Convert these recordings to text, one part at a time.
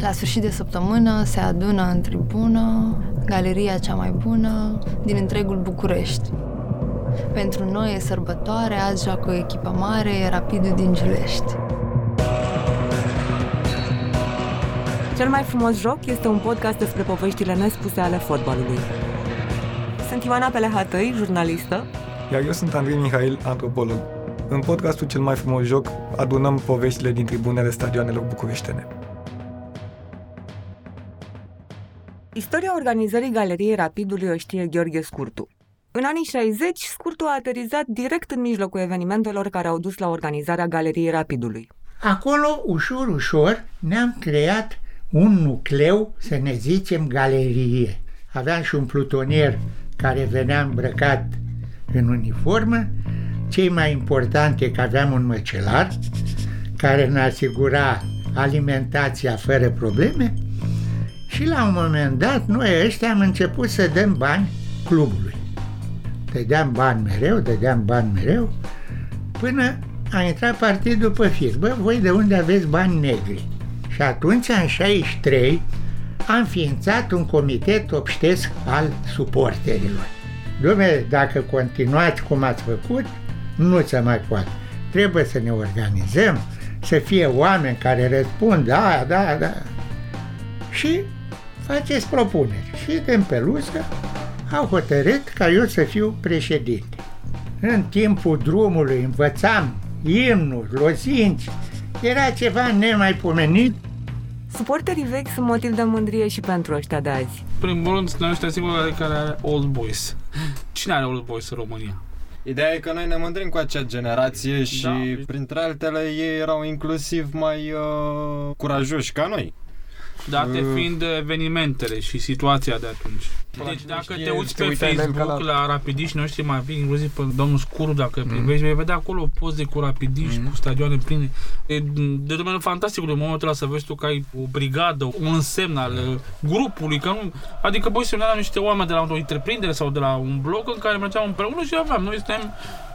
La sfârșit de săptămână se adună în tribună galeria cea mai bună din întregul București. Pentru noi e sărbătoare, azi joacă o echipă mare, e Rapidul din Giulești. Cel mai frumos joc este un podcast despre poveștile nespuse ale fotbalului. Sunt Ioana Pelehatăi, jurnalistă. Iar eu sunt Andrei Mihail, antropolog. În podcastul Cel mai frumos joc adunăm poveștile din tribunele stadioanelor bucureștene. Istoria organizării Galeriei Rapidului o știe Gheorghe Scurtu. În anii 60, Scurtu a aterizat direct în mijlocul evenimentelor care au dus la organizarea Galeriei Rapidului. Acolo, ușor, ușor, ne-am creat un nucleu, să ne zicem, galerie. Aveam și un plutonier care venea îmbrăcat în uniformă. Cei mai important e că aveam un măcelar care ne asigura alimentația fără probleme și la un moment dat noi ăștia am început să dăm bani clubului. Dădeam bani mereu, dădeam bani mereu, până a intrat partidul pe fir. Bă, voi de unde aveți bani negri? Și atunci, în 63, am ființat un comitet obștesc al suporterilor. Dom'le, dacă continuați cum ați făcut, nu se mai poate. Trebuie să ne organizăm, să fie oameni care răspund, da, da, da. Și faceți propuneri. Și Tempeluscă au hotărât ca eu să fiu președinte. În timpul drumului învățam imnuri, lozinci, era ceva nemaipomenit. Suporterii vechi sunt motiv de mândrie și pentru ăștia de azi. Primul rând, noi ăștia singurul care are Old Boys. Cine are Old Boys în România? Ideea e că noi ne mândrim cu acea generație și da. printre altele ei erau inclusiv mai uh, curajoși ca noi. Date fiind evenimentele și situația de atunci. Deci dacă te uiți pe Facebook la rapidiști noștri, mai fi inclusiv pe domnul Scuru, dacă mm. privești, vei vedea acolo poze cu rapidiști, mm. cu stadioane pline. E de domeniul fantastic în momentul ăla să vezi tu că ai o brigadă, un semn al uh, grupului, că nu, adică băi semnala niște oameni de la o întreprindere sau de la un bloc în care mergeam împreună și aveam, noi suntem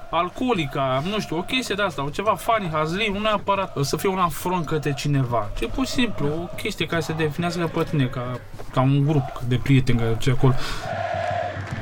alcoolica, nu știu, o chestie de asta, o ceva funny, hazli, nu neapărat să fie un afront către cineva, ci pur și simplu o chestie care se definează pe tine ca, ca un grup de prieteni care duce acolo.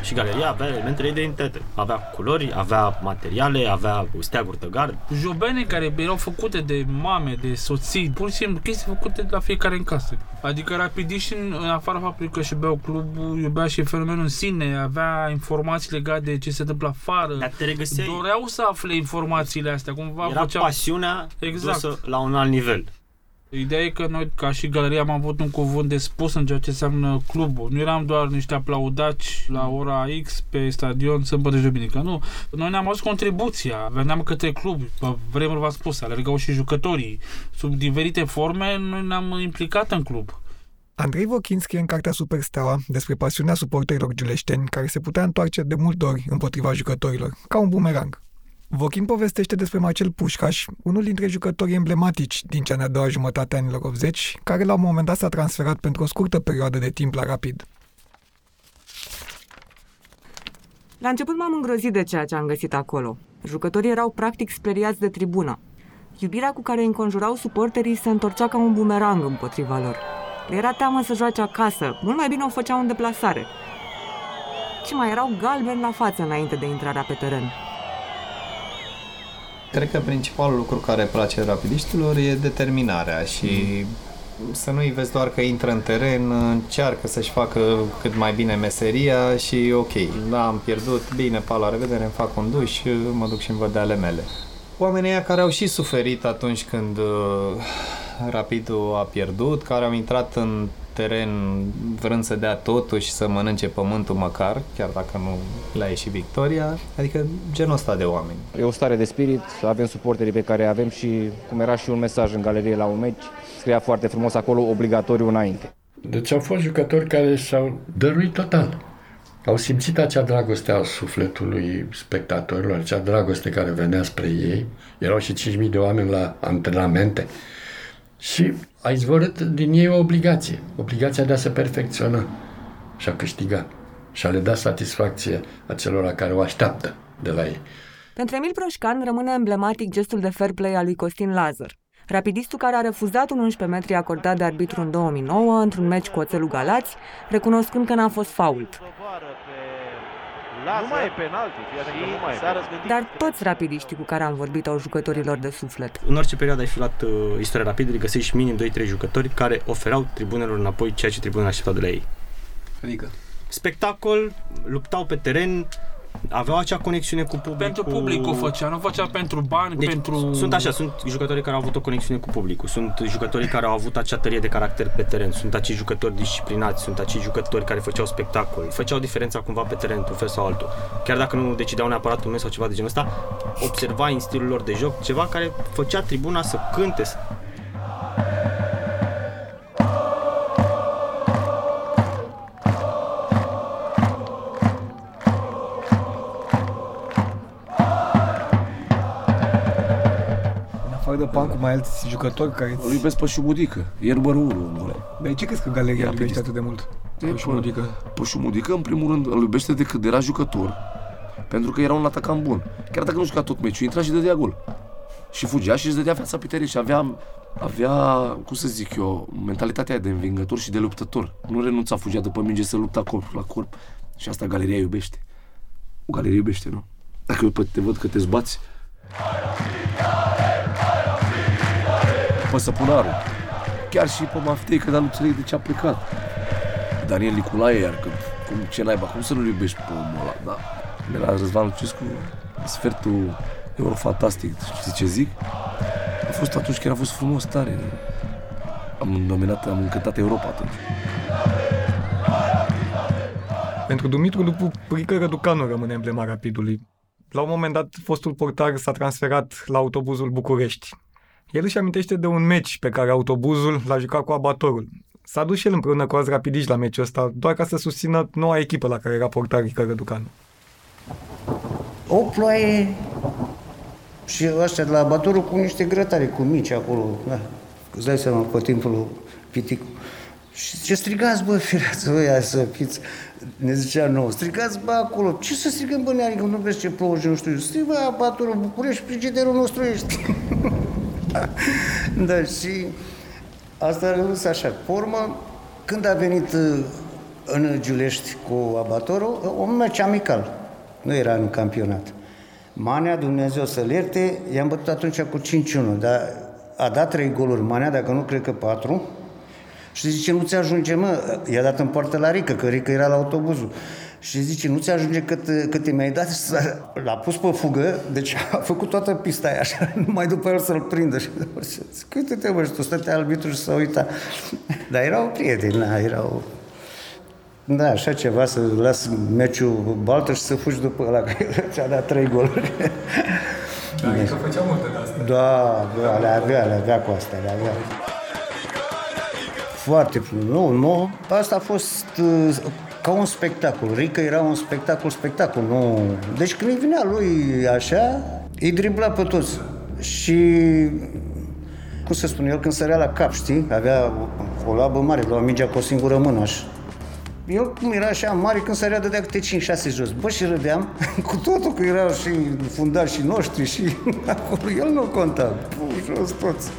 Și galeria avea elementele de identitate. Avea culori, avea materiale, avea steaguri de gard. Jobene care erau făcute de mame, de soții, pur și simplu chestii făcute la fiecare în casă. Adică rapidiști, în afara faptului că și beau clubul, iubea și fenomenul în sine, avea informații legate de ce se întâmplă afară. Dar te regăseai... Doreau să afle informațiile astea. Cumva Era făceau... pasiunea exact. dusă la un alt nivel. Ideea e că noi, ca și galeria, am avut un cuvânt de spus în ceea ce înseamnă clubul. Nu eram doar niște aplaudați la ora X pe stadion sâmbătă și duminică. Nu. Noi ne-am adus contribuția. Veneam către club. Pe vremuri v-am spus, alergau și jucătorii. Sub diferite forme, noi ne-am implicat în club. Andrei Vochin scrie în cartea Supersteaua despre pasiunea suporterilor giuleșteni care se putea întoarce de multe ori împotriva jucătorilor, ca un bumerang. Vochin povestește despre Marcel Pușcaș, unul dintre jucătorii emblematici din cea de-a doua jumătate a anilor 80, care la un moment dat s-a transferat pentru o scurtă perioadă de timp la Rapid. La început m-am îngrozit de ceea ce am găsit acolo. Jucătorii erau practic speriați de tribună. Iubirea cu care îi înconjurau suporterii se întorcea ca un bumerang împotriva lor. Le era teamă să joace acasă, mult mai bine o făceau în deplasare. Și mai erau galbeni la față înainte de intrarea pe teren. Cred că principalul lucru care place rapidiștilor e determinarea și mm. să nu-i vezi doar că intră în teren, încearcă să-și facă cât mai bine meseria și ok, da, am pierdut, bine, pa, la revedere, îmi fac un duș, mă duc și îmi văd de ale mele. Oamenii care au și suferit atunci când uh, Rapidul a pierdut, care au intrat în teren vrând să dea totul și să mănânce pământul măcar, chiar dacă nu le-a ieșit victoria, adică genul ăsta de oameni. E o stare de spirit, avem suporterii pe care avem și, cum era și un mesaj în galerie la un meci, scria foarte frumos acolo, obligatoriu înainte. Deci au fost jucători care și-au dăruit total. Au simțit acea dragoste a sufletului spectatorilor, acea dragoste care venea spre ei. Erau și 5.000 de oameni la antrenamente. Și a izvorât din ei o obligație, obligația de a se perfecționa și a câștiga și a le da satisfacție acelora care o așteaptă de la ei. Pentru Emil Proșcan rămâne emblematic gestul de fair play al lui Costin Lazar. Rapidistul care a refuzat un 11 metri acordat de arbitru în 2009 într-un meci cu oțelul Galați, recunoscând că n-a fost fault. Nu mai e penalti, nu mai e Dar toți rapidiștii cu care am vorbit au jucătorilor de suflet. În orice perioadă ai fi luat uh, istoria rapidului, găsești minim 2-3 jucători care oferau tribunelor înapoi ceea ce tribunele așteptau de la ei. Adică? Spectacol, luptau pe teren, aveau acea conexiune cu publicul. Pentru publicul făcea, nu făcea pentru bani, deci, pentru... Sunt așa, sunt jucătorii care au avut o conexiune cu publicul, sunt jucătorii care au avut acea tărie de caracter pe teren, sunt acei jucători disciplinați, sunt acei jucători care făceau spectacol, făceau diferența cumva pe teren, într-un fel sau altul. Chiar dacă nu decideau neapărat un meci sau ceva de genul ăsta, observa în stilul lor de joc ceva care făcea tribuna să cânte, de pan cu mai alți jucători care îl iubesc pe Șumudică, e numărul unu. Dar ce crezi că galeria îl iubește atât de mult? Pe Șumudică? Pe Șumudică, în primul rând, îl iubește de când era jucător, pentru că era un atacant bun. Chiar dacă nu juca tot meciul, intra și dădea gol. Și fugea și își dădea viața pe teren și avea, avea, cum să zic eu, mentalitatea de învingător și de luptător. Nu renunța, fugea după minge să lupta corp la corp. Și asta galeria iubește. O galerie iubește, nu? Dacă eu te văd că te zbați, pe Săpunarul. Chiar și pe Maftei, că dar nu înțeleg de ce a plecat. Daniel Nicolae, iar că, cum, ce naiba, cum să nu-l iubești pe omul ăla, da. De la Răzvan Lucescu, sfertul eurofantastic, știi ce zic? A fost atunci când a fost frumos tare. Am nominat, am încântat Europa atunci. Pentru Dumitru Lupu, Rică Răducanu rămâne emblema rapidului. La un moment dat, fostul portar s-a transferat la autobuzul București. El își amintește de un meci pe care autobuzul l-a jucat cu abatorul. S-a dus și el împreună cu alți rapidiști la meciul ăsta, doar ca să susțină noua echipă la care era portar Rică Răducanu. O ploaie și ăștia de la abatorul cu niște grătare, cu mici acolo, da. Îți dai seama pe timpul piticul. Și ce strigați, bă, fireață, ăia să fiți, ne zicea nou, strigați, bă, acolo, ce să strigăm, bă, nearică, nu vezi ce plouă și nu știu, strigați, bă, abatorul București, frigiderul nostru ești. da, și asta a rămas așa. Pormă, când a venit uh, în Giulești cu abatorul, un meci amical. Nu era în campionat. Manea, Dumnezeu să-l ierte, i-am bătut atunci cu 5-1, dar a dat trei goluri Manea, dacă nu cred că patru. Și zice, nu ți ajunge, mă, i-a dat în poartă la Rică, că Rică era la autobuzul. Și zice, nu ți ajunge cât, cât mi-ai dat? L-a pus pe fugă, deci a făcut toată pista aia, așa, numai după el să-l prindă. Și câte te văd, tu stătea arbitru și să uita. Dar erau prieteni, na, erau... Da, așa ceva, să las meciul baltă și să fugi după ăla, că ți-a dat trei goluri. Da, că făcea multe de astea. Da, da, le avea, le avea cu astea, le avea. Foarte frumos. Nu, nu, asta a fost uh, ca un spectacol. Rică era un spectacol, spectacol, nu... Deci când îi vinea lui așa, îi dribla pe toți. Și cum să spun, el când sărea la cap, știi, avea o labă mare, lua mingea cu o singură mână, așa. El cum era așa mare, când sărea dădea câte 5-6 jos. Bă, și râdeam, cu totul că erau și fundașii noștri și acolo, el nu conta. Pum, jos toți.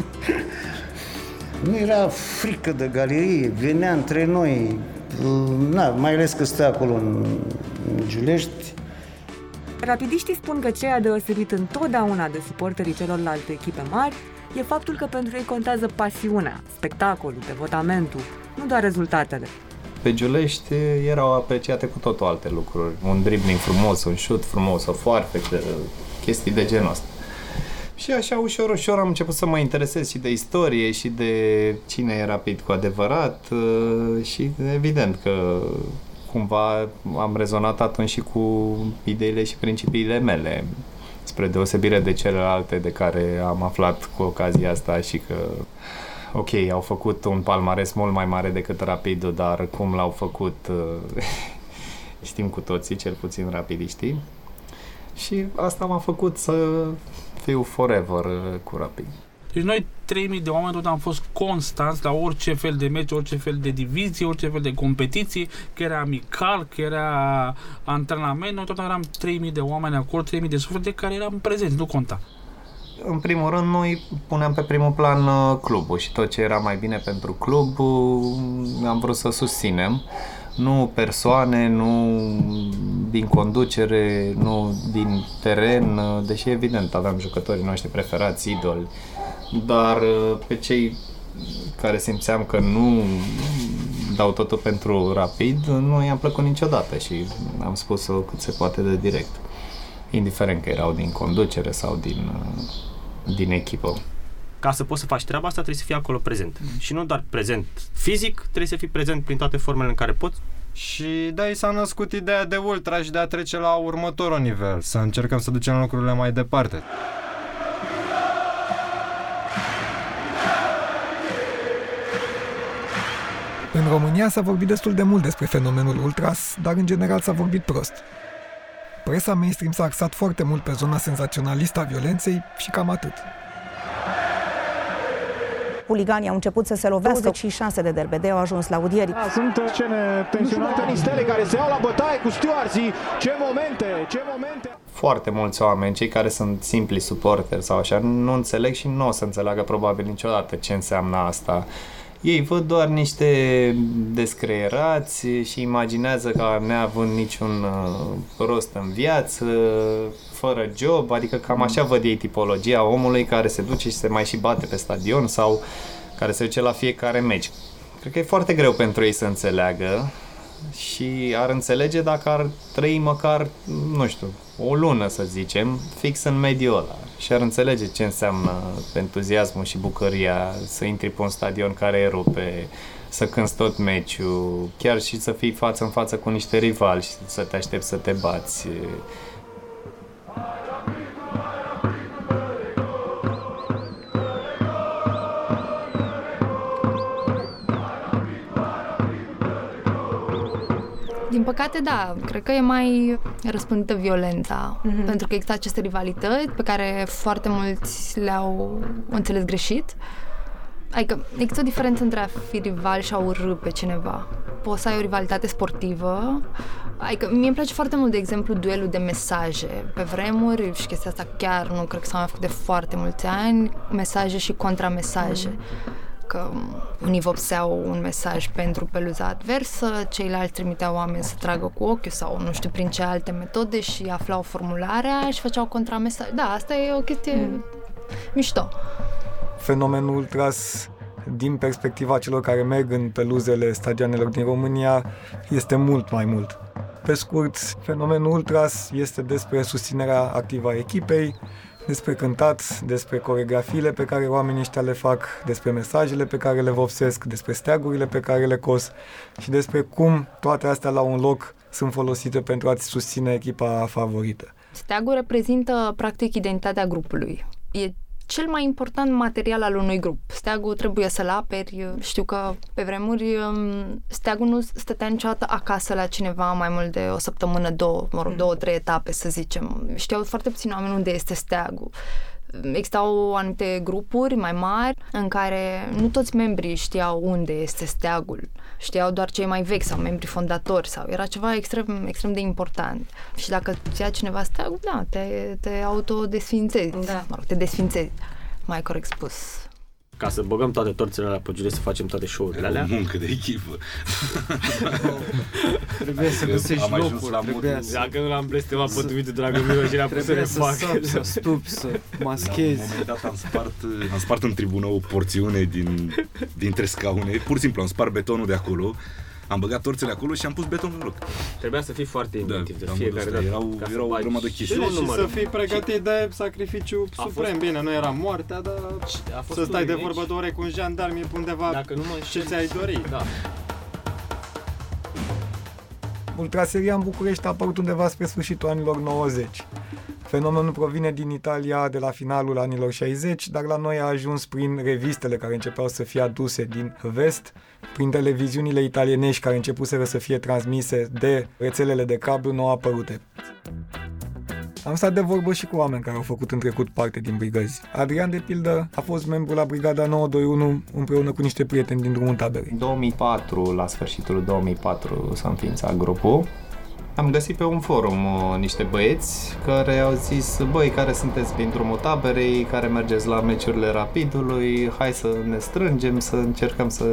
Nu era frică de galerie, venea între noi, na, mai ales că stă acolo în, în Giulești. Rapidiștii spun că ceea deosebit întotdeauna de suporterii celorlalte echipe mari e faptul că pentru ei contează pasiunea, spectacolul, devotamentul, nu doar rezultatele. Pe Giulești erau apreciate cu totul alte lucruri. Un dribbling frumos, un shoot frumos, o foarfe, chestii de genul ăsta. Și așa ușor, ușor am început să mă interesez și de istorie și de cine e rapid cu adevărat uh, și evident că cumva am rezonat atunci și cu ideile și principiile mele spre deosebire de celelalte de care am aflat cu ocazia asta și că ok, au făcut un palmares mult mai mare decât Rapidul, dar cum l-au făcut uh, știm cu toții, cel puțin rapidiștii. Și asta m-a făcut să fiu forever uh, cu Rapid. Deci noi 3000 de oameni tot am fost constanți la orice fel de meci, orice fel de divizie, orice fel de competiții, că era amical, că era antrenament, noi tot eram 3000 de oameni acolo, 3000 de suflete care eram prezenți, nu conta. În primul rând, noi punem pe primul plan uh, clubul și tot ce era mai bine pentru club uh, am vrut să susținem. Nu persoane, nu din conducere, nu din teren, uh, deși evident aveam jucătorii noștri preferați, idoli, dar pe cei care simțeam că nu dau totul pentru rapid, nu i-am plăcut niciodată și am spus-o cât se poate de direct. Indiferent că erau din conducere sau din, din echipă. Ca să poți să faci treaba asta, trebuie să fii acolo prezent. Mm. Și nu doar prezent fizic, trebuie să fii prezent prin toate formele în care poți. Și de aici s-a născut ideea de ultra și de a trece la următorul nivel, să încercăm să ducem lucrurile mai departe. În România s-a vorbit destul de mult despre fenomenul ultras, dar în general s-a vorbit prost. Presa mainstream s-a axat foarte mult pe zona senzaționalistă a violenței și cam atât. Puliganii au început să se lovească 26 de derbede au ajuns la audieri. Da, sunt scene tensionate nistele care se iau la bătaie cu stewardii. Ce momente, ce momente! Foarte mulți oameni, cei care sunt simpli suporteri sau așa, nu înțeleg și nu o să înțeleagă probabil niciodată ce înseamnă asta ei văd doar niște descreierați și imaginează că neavând niciun uh, rost în viață, fără job, adică cam așa văd ei tipologia omului care se duce și se mai și bate pe stadion sau care se duce la fiecare meci. Cred că e foarte greu pentru ei să înțeleagă și ar înțelege dacă ar trăi măcar, nu știu, o lună să zicem, fix în mediul ăla și ar înțelege ce înseamnă entuziasmul și bucuria să intri pe un stadion care rupe, să cânți tot meciul, chiar și să fii față în față cu niște rivali și să te aștepți să te bați. Păcate, da, cred că e mai răspândită violența, mm-hmm. pentru că există aceste rivalități pe care foarte mulți le-au înțeles greșit. Adică există o diferență între a fi rival și a urâ pe cineva. Poți să ai o rivalitate sportivă, adică mie îmi place foarte mult, de exemplu, duelul de mesaje. Pe vremuri, și chestia asta chiar nu cred că s-a mai făcut de foarte mulți ani, mesaje și contramesaje. Mm-hmm că unii vopseau un mesaj pentru peluza adversă, ceilalți trimiteau oameni să tragă cu ochiul sau nu știu prin ce alte metode și aflau formularea și făceau contramesaj. Da, asta e o chestie mm. mișto. Fenomenul ultras din perspectiva celor care merg în peluzele stadionelor din România este mult mai mult. Pe scurt, fenomenul ultras este despre susținerea activă a echipei, despre cântat, despre coregrafiile pe care oamenii ăștia le fac, despre mesajele pe care le vopsesc, despre steagurile pe care le cos și despre cum toate astea la un loc sunt folosite pentru a-ți susține echipa favorită. Steagul reprezintă practic identitatea grupului. E cel mai important material al unui grup. Steagul trebuie să-l aperi. Știu că pe vremuri um, steagul nu stătea niciodată acasă la cineva mai mult de o săptămână, două, mă rog, mm. două, trei etape, să zicem. Știau foarte puțin oameni unde este steagul existau anumite grupuri mai mari în care nu toți membrii știau unde este steagul. Știau doar cei mai vechi sau membrii fondatori sau era ceva extrem, extrem de important. Și dacă ți ia cineva steagul, da, te, te autodesfințezi. Da. Mă rog, te desfințezi, mai corect spus ca să băgăm toate torțele la pe să facem toate show-urile alea. O muncă de echipă. trebuie să găsești locuri. Trebuie să... Dacă nu l-am blestemat pe Dumitru Dragomir și l-am pus să ne fac. Să stupi, să maschezi. La un moment dat am spart, am spart în tribună o porțiune din, dintre scaune. Pur și simplu am spart betonul de acolo am băgat torțele acolo și am pus beton în loc. Trebuia să fii foarte da, inventiv da, de fiecare dată. Erau, erau o grămadă chestii. Și, și să fii pregătit și... de sacrificiu suprem. Bine, nu era moartea, dar a fost să stai de vorbă două ore cu un jandarm e undeva Dacă nu mă ce ți-ai dori. Da. Ultraseria în București a apărut undeva spre sfârșitul anilor 90. Fenomenul provine din Italia de la finalul anilor 60, dar la noi a ajuns prin revistele care începeau să fie aduse din vest, prin televiziunile italienești care începuseră să fie transmise de rețelele de cablu nou apărute. Am stat de vorbă și cu oameni care au făcut în trecut parte din brigăzi. Adrian, de pildă, a fost membru la Brigada 921 împreună cu niște prieteni din drumul taberei. În 2004, la sfârșitul 2004, s-a înființat grupul Am găsit pe un forum uh, niște băieți care au zis, băi, care sunteți din drumul taberei, care mergeți la meciurile Rapidului, hai să ne strângem, să încercăm să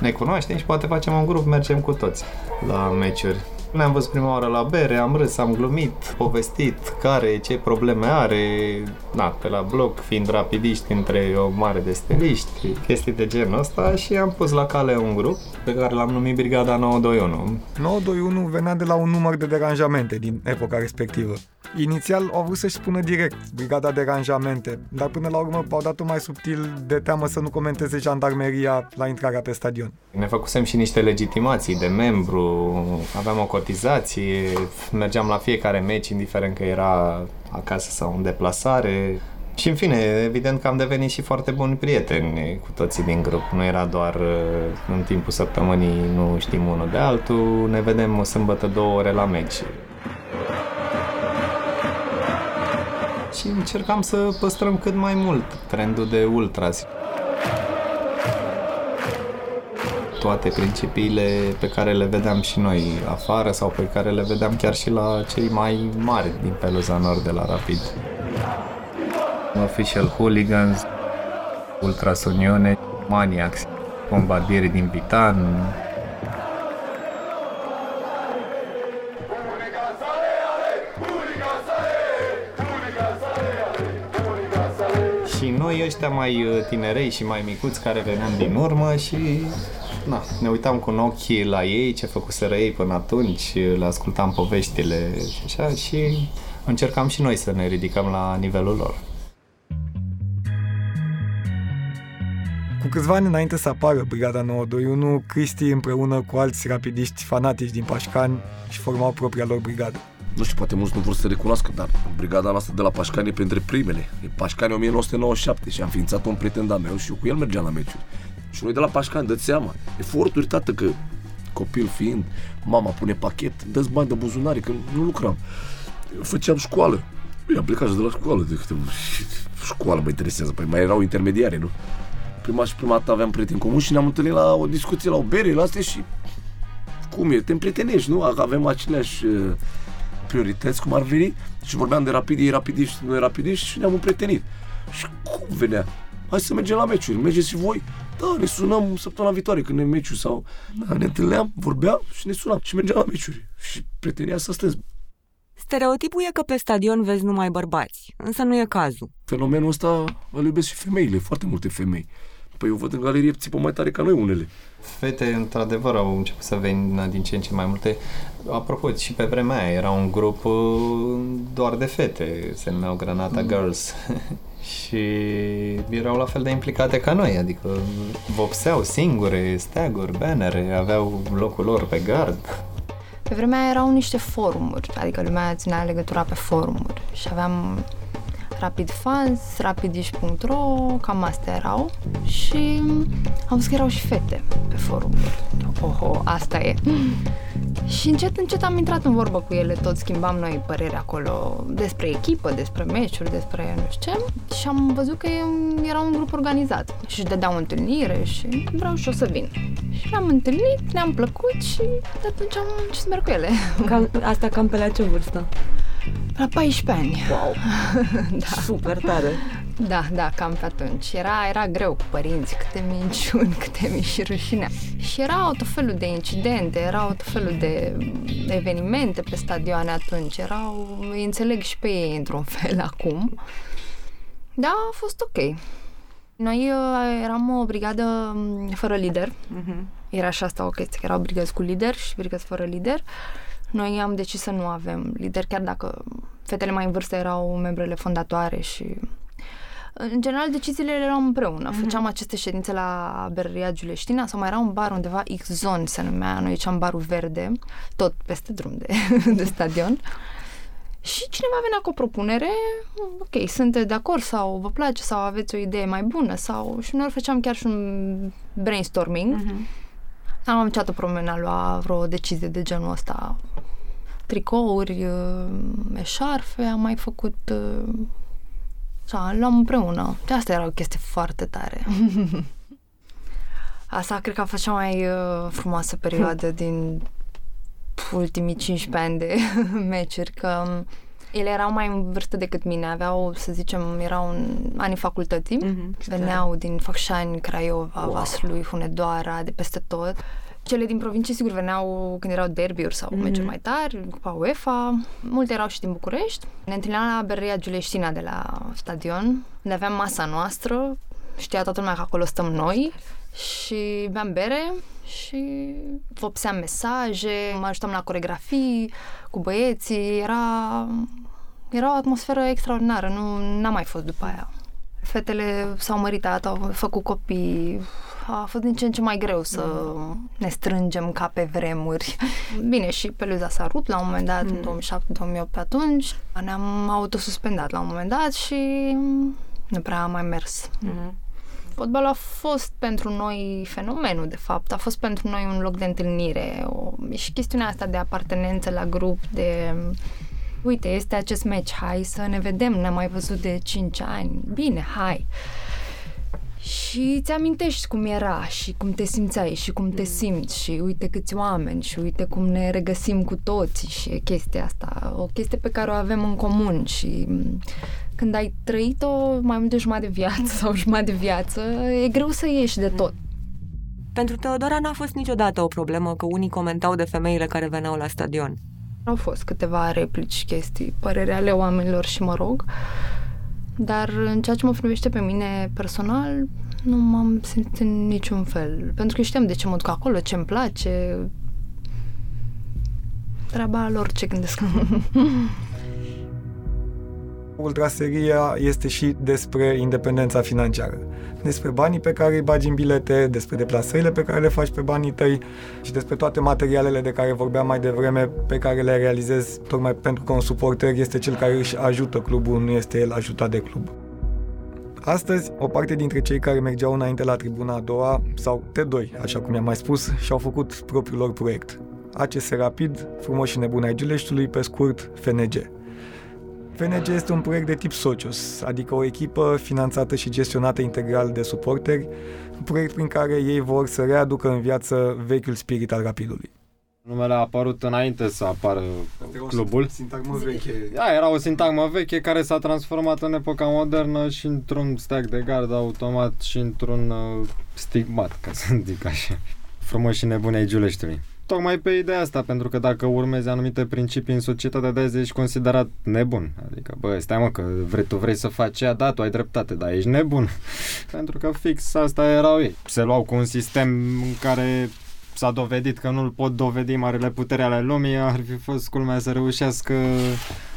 ne cunoaștem și poate facem un grup, mergem cu toți la meciuri. Ne-am văzut prima oară la bere, am râs, am glumit, povestit care, ce probleme are, na, pe la bloc, fiind rapidiști între o mare de steliști, chestii de genul ăsta și am pus la cale un grup pe care l-am numit Brigada 921. 921 venea de la un număr de deranjamente din epoca respectivă. Inițial au vrut să-și spună direct Brigada Deranjamente, dar până la urmă au dat-o mai subtil de teamă să nu comenteze jandarmeria la intrarea pe stadion. Ne făcusem și niște legitimații de membru, aveam o cotizație, mergeam la fiecare meci, indiferent că era acasă sau în deplasare. Și în fine, evident că am devenit și foarte buni prieteni cu toții din grup. Nu era doar uh, în timpul săptămânii nu știm unul de altul, ne vedem o sâmbătă două ore la meci. Și încercam să păstrăm cât mai mult trendul de ultras. toate principiile pe care le vedeam și noi afară sau pe care le vedeam chiar și la cei mai mari din peluza nord de la Rapid. Official Hooligans, Ultras Unione, Maniacs, Bombardieri din Vitan, noi ăștia mai uh, tinerei și mai micuți care veneam din urmă și na, ne uitam cu ochii la ei, ce făcuseră ei până atunci, le ascultam poveștile și așa și încercam și noi să ne ridicăm la nivelul lor. Cu câțiva ani înainte să apară Brigada 921, Cristi împreună cu alți rapidiști fanatici din Pașcani și formau propria lor brigadă. Nu știu, poate mulți nu vor să recunoască, dar brigada noastră de la Pașcani e printre primele. E Pașcani 1997 și am ființat un prieten de meu și eu cu el mergeam la meciuri. Și noi de la Pașcani, dă seama, eforturi, tată, că copil fiind, mama pune pachet, dă bani de buzunare, că nu lucram. Eu făceam școală. Eu am plecat de la școală, de câte școală mă interesează, păi mai erau intermediare, nu? Prima și prima dată aveam prieteni comun și ne-am întâlnit la o discuție, la o bere, la astea și cum e, te împrietenești, nu? Avem aceleași uh, priorități, cum ar veni, și vorbeam de rapid, ei rapidiști, noi rapidiști și ne-am împrietenit. Și cum venea? Hai să mergem la meciuri, mergeți și voi? Da, ne sunăm săptămâna viitoare când ne meciuri sau... Da, ne întâlneam, vorbeam și ne sunam și mergeam la meciuri. Și prietenia să strâns. Stereotipul e că pe stadion vezi numai bărbați, însă nu e cazul. Fenomenul ăsta îl iubesc și femeile, foarte multe femei. Păi eu văd în galerie țipă mai tare ca noi unele. Fete, într-adevăr, au început să vină din ce în ce mai multe. Apropo, și pe vremea aia era un grup uh, doar de fete, se numeau Granata mm. Girls. și erau la fel de implicate ca noi, adică vopseau singure, steaguri, bannere, aveau locul lor pe gard. Pe vremea aia erau niște forumuri, adică lumea ținea legătura pe forumuri și aveam Rapid Fans, rapidish.ro, cam astea erau și am văzut că erau și fete pe forumuri. Oho, asta e. Și încet, încet am intrat în vorbă cu ele, tot schimbam noi păreri acolo despre echipă, despre meciuri, despre nu știu ce și am văzut că era un grup organizat și își dădeau întâlnire și vreau și o să vin. Și l-am întâlnit, ne-am plăcut și de atunci am început să merg cu ele. Cam, asta cam pe la ce vârstă? La 14 ani. Wow! da. Super tare! Da, da, cam pe atunci. Era, era greu cu părinți, câte minciuni, câte mi și rușine. Și erau tot felul de incidente, erau tot felul de evenimente pe stadioane atunci. Erau, îi înțeleg și pe ei într-un fel acum. Da, a fost ok. Noi uh, eram o brigadă mm, fără lider. Uh-huh. Era și asta o chestie, că erau brigăzi cu lider și brigăzi fără lider. Uh, noi am decis să nu avem lider, chiar dacă fetele mai în vârstă erau membrele fondatoare și în general, deciziile erau împreună. Mm-hmm. Făceam aceste ședințe la berăria Giuleștina sau mai era un bar undeva X-Zone se numea, noi ziceam barul verde, tot peste drum de, de stadion. Și cineva venea cu o propunere, ok, sunteți de acord sau vă place sau aveți o idee mai bună sau și noi făceam chiar și un brainstorming. Mm-hmm am încercat o problemă lua vreo decizie de genul ăsta. Tricouri, uh, eșarfe, am mai făcut... Așa, uh, luam împreună. De asta era o chestie foarte tare. Asta cred că a fost cea mai uh, frumoasă perioadă din ultimii 15 ani de meciuri, că ele erau mai în vârstă decât mine, aveau, să zicem, erau în anii facultății, mm-hmm. veneau din Făcșani, Craiova, wow. Vaslui, Hunedoara, de peste tot. Cele din provincie, sigur, veneau când erau derbiuri sau mm-hmm. meciuri mai tari, Cupa UEFA. Multe erau și din București. Ne întâlneam la Berria Giuleștina de la stadion, unde aveam masa noastră. Știa toată lumea că acolo stăm noi și beam bere și vopseam mesaje, mă ajutam la coregrafii cu băieții, era, era o atmosferă extraordinară, nu n-am mai fost după aia. Fetele s-au măritat, au făcut copii, a fost din ce în ce mai greu să ne strângem ca pe vremuri. Bine, și Peluza s-a rupt la un moment dat, mm. în 2007-2008 pe atunci. Ne-am autosuspendat la un moment dat și nu prea am mai mers. Mm. Fotbalul a fost pentru noi fenomenul, de fapt. A fost pentru noi un loc de întâlnire. O, și chestiunea asta de apartenență la grup, de uite, este acest meci, hai să ne vedem, ne-am mai văzut de 5 ani. Bine, hai. Și îți amintești cum era și cum te simțeai și cum te simți și uite câți oameni și uite cum ne regăsim cu toții și chestia asta, o chestie pe care o avem în comun și când ai trăit-o mai mult de jumătate de viață sau jumătate de viață, e greu să ieși de tot. Pentru Teodora n-a fost niciodată o problemă că unii comentau de femeile care veneau la stadion. Au fost câteva replici, chestii, părere ale oamenilor și mă rog, dar în ceea ce mă privește pe mine personal, nu m-am simțit în niciun fel. Pentru că știam de ce mă duc acolo, ce îmi place. Treaba lor ce gândesc. Ultraseria este și despre independența financiară. Despre banii pe care îi bagi în bilete, despre deplasările pe care le faci pe banii tăi și despre toate materialele de care vorbeam mai devreme pe care le realizezi tocmai pentru că un suporter este cel care își ajută clubul, nu este el ajutat de club. Astăzi, o parte dintre cei care mergeau înainte la tribuna a doua, sau T2, așa cum i-am mai spus, și-au făcut propriul lor proiect. ACS Rapid, frumos și nebun ai Giuleștiului, pe scurt, FNG. FNG este un proiect de tip Socios, adică o echipă finanțată și gestionată integral de suporteri, un proiect prin care ei vor să readucă în viață vechiul spirit al Rapidului. Numele a apărut înainte să apară clubul. Sintagmă veche. Da, era o sintagmă veche care s-a transformat în epoca modernă și într-un stack de gard automat și într-un uh, stigmat, ca să zic așa. Frumos și nebune ai Giuleștiului tocmai pe ideea asta, pentru că dacă urmezi anumite principii în societatea de azi, ești considerat nebun. Adică, bă, stai mă, că vrei, tu vrei să faci ea, da, tu ai dreptate, dar ești nebun. pentru că fix asta erau ei. Se luau cu un sistem în care s-a dovedit că nu-l pot dovedi marile putere ale lumii, ar fi fost culmea să reușească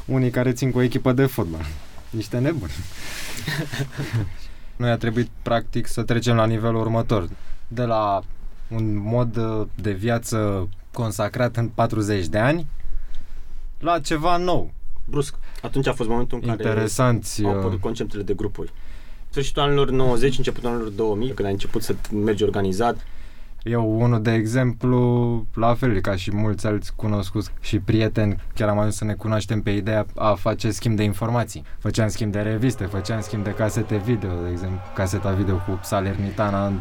unii care țin cu o echipă de fotbal. Niște nebuni. Noi a trebuit, practic, să trecem la nivelul următor. De la un mod uh, de viață consacrat în 40 de ani la ceva nou. Brusc. Atunci a fost momentul în care Interesanți, au apărut uh, conceptele de grupuri. Sfârșitul anilor 90, începutul anilor 2000, când ai început să mergi organizat, eu, unul de exemplu, la fel ca și mulți alți cunoscuți și prieteni, chiar am ajuns să ne cunoaștem pe ideea a face schimb de informații. Făceam schimb de reviste, făceam schimb de casete video, de exemplu, caseta video cu Salernitana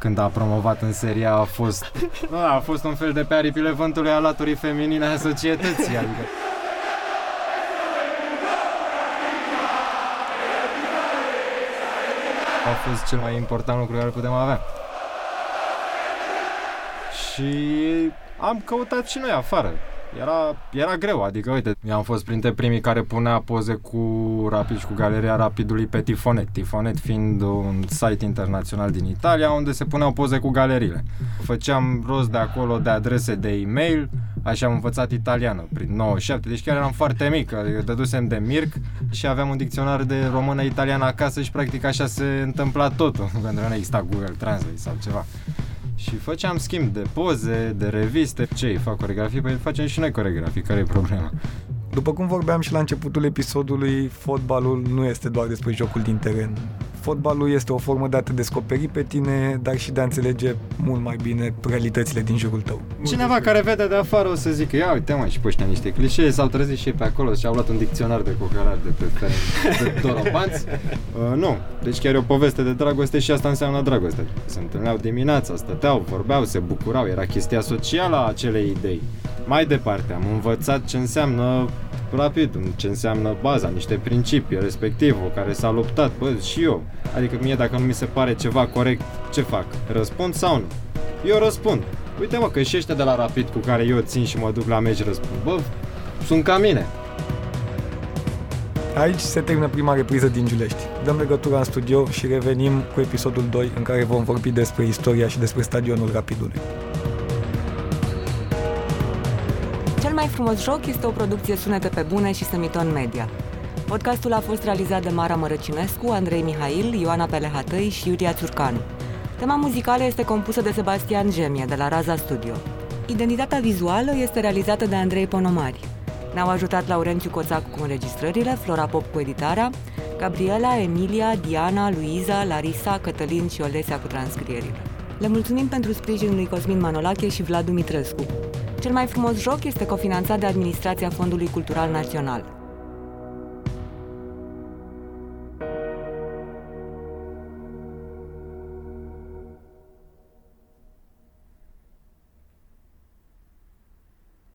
când a promovat în seria a fost, a, a fost un fel de pe aripile vântului al laturii feminine a societății. Adică. A fost cel mai important lucru care putem avea. Și am căutat și noi afară era, era greu, adică uite, eu am fost printre primii care punea poze cu Rapid și cu Galeria Rapidului pe Tifonet. Tifonet fiind un site internațional din Italia unde se puneau poze cu galeriile. Făceam rost de acolo de adrese de e-mail, așa am învățat italiană prin 97, deci chiar eram foarte mic, adică dădusem de Mirc și aveam un dicționar de română-italiană acasă și practic așa se întâmpla totul, pentru că nu exista Google Translate sau ceva. Și făceam schimb de poze, de reviste. Ce, îi fac coregrafii? Păi facem și noi coregrafii. Care e problema? După cum vorbeam și la începutul episodului, fotbalul nu este doar despre jocul din teren. Fotbalul este o formă de a te descoperi pe tine, dar și de a înțelege mult mai bine realitățile din jurul tău. Cineva care vede de afară o să zică, ia uite mă, și pe niște clișee, s-au trezit și pe acolo și au luat un dicționar de cocarar de pe de dorobanți. Uh, nu, deci chiar e o poveste de dragoste și asta înseamnă dragoste. Se întâlneau dimineața, stăteau, vorbeau, se bucurau, era chestia socială a acelei idei Mai departe, am învățat ce înseamnă rapid, ce înseamnă baza, niște principii, respectiv, o care s-a luptat, bă, și eu. Adică mie dacă nu mi se pare ceva corect, ce fac? Răspund sau nu? Eu răspund. Uite mă, că și ăștia de la Rapid cu care eu țin și mă duc la meci răspund. Bă, sunt ca mine. Aici se termină prima repriză din Giulești. Dăm legătura în studio și revenim cu episodul 2 în care vom vorbi despre istoria și despre stadionul Rapidului. Cel mai frumos joc este o producție Sunete pe bune și Semiton Media. Podcastul a fost realizat de Mara Mărăcinescu, Andrei Mihail, Ioana Pelehatăi și Iulia Țurcanu. Tema muzicală este compusă de Sebastian Gemie, de la Raza Studio. Identitatea vizuală este realizată de Andrei Ponomari. Ne-au ajutat Laurențiu Coțac cu înregistrările, Flora Pop cu editarea, Gabriela, Emilia, Diana, Luiza, Larisa, Cătălin și Olesia cu transcrierile. Le mulțumim pentru sprijinul lui Cosmin Manolache și Vlad Dumitrescu. Cel mai frumos joc este cofinanțat de Administrația Fondului Cultural Național.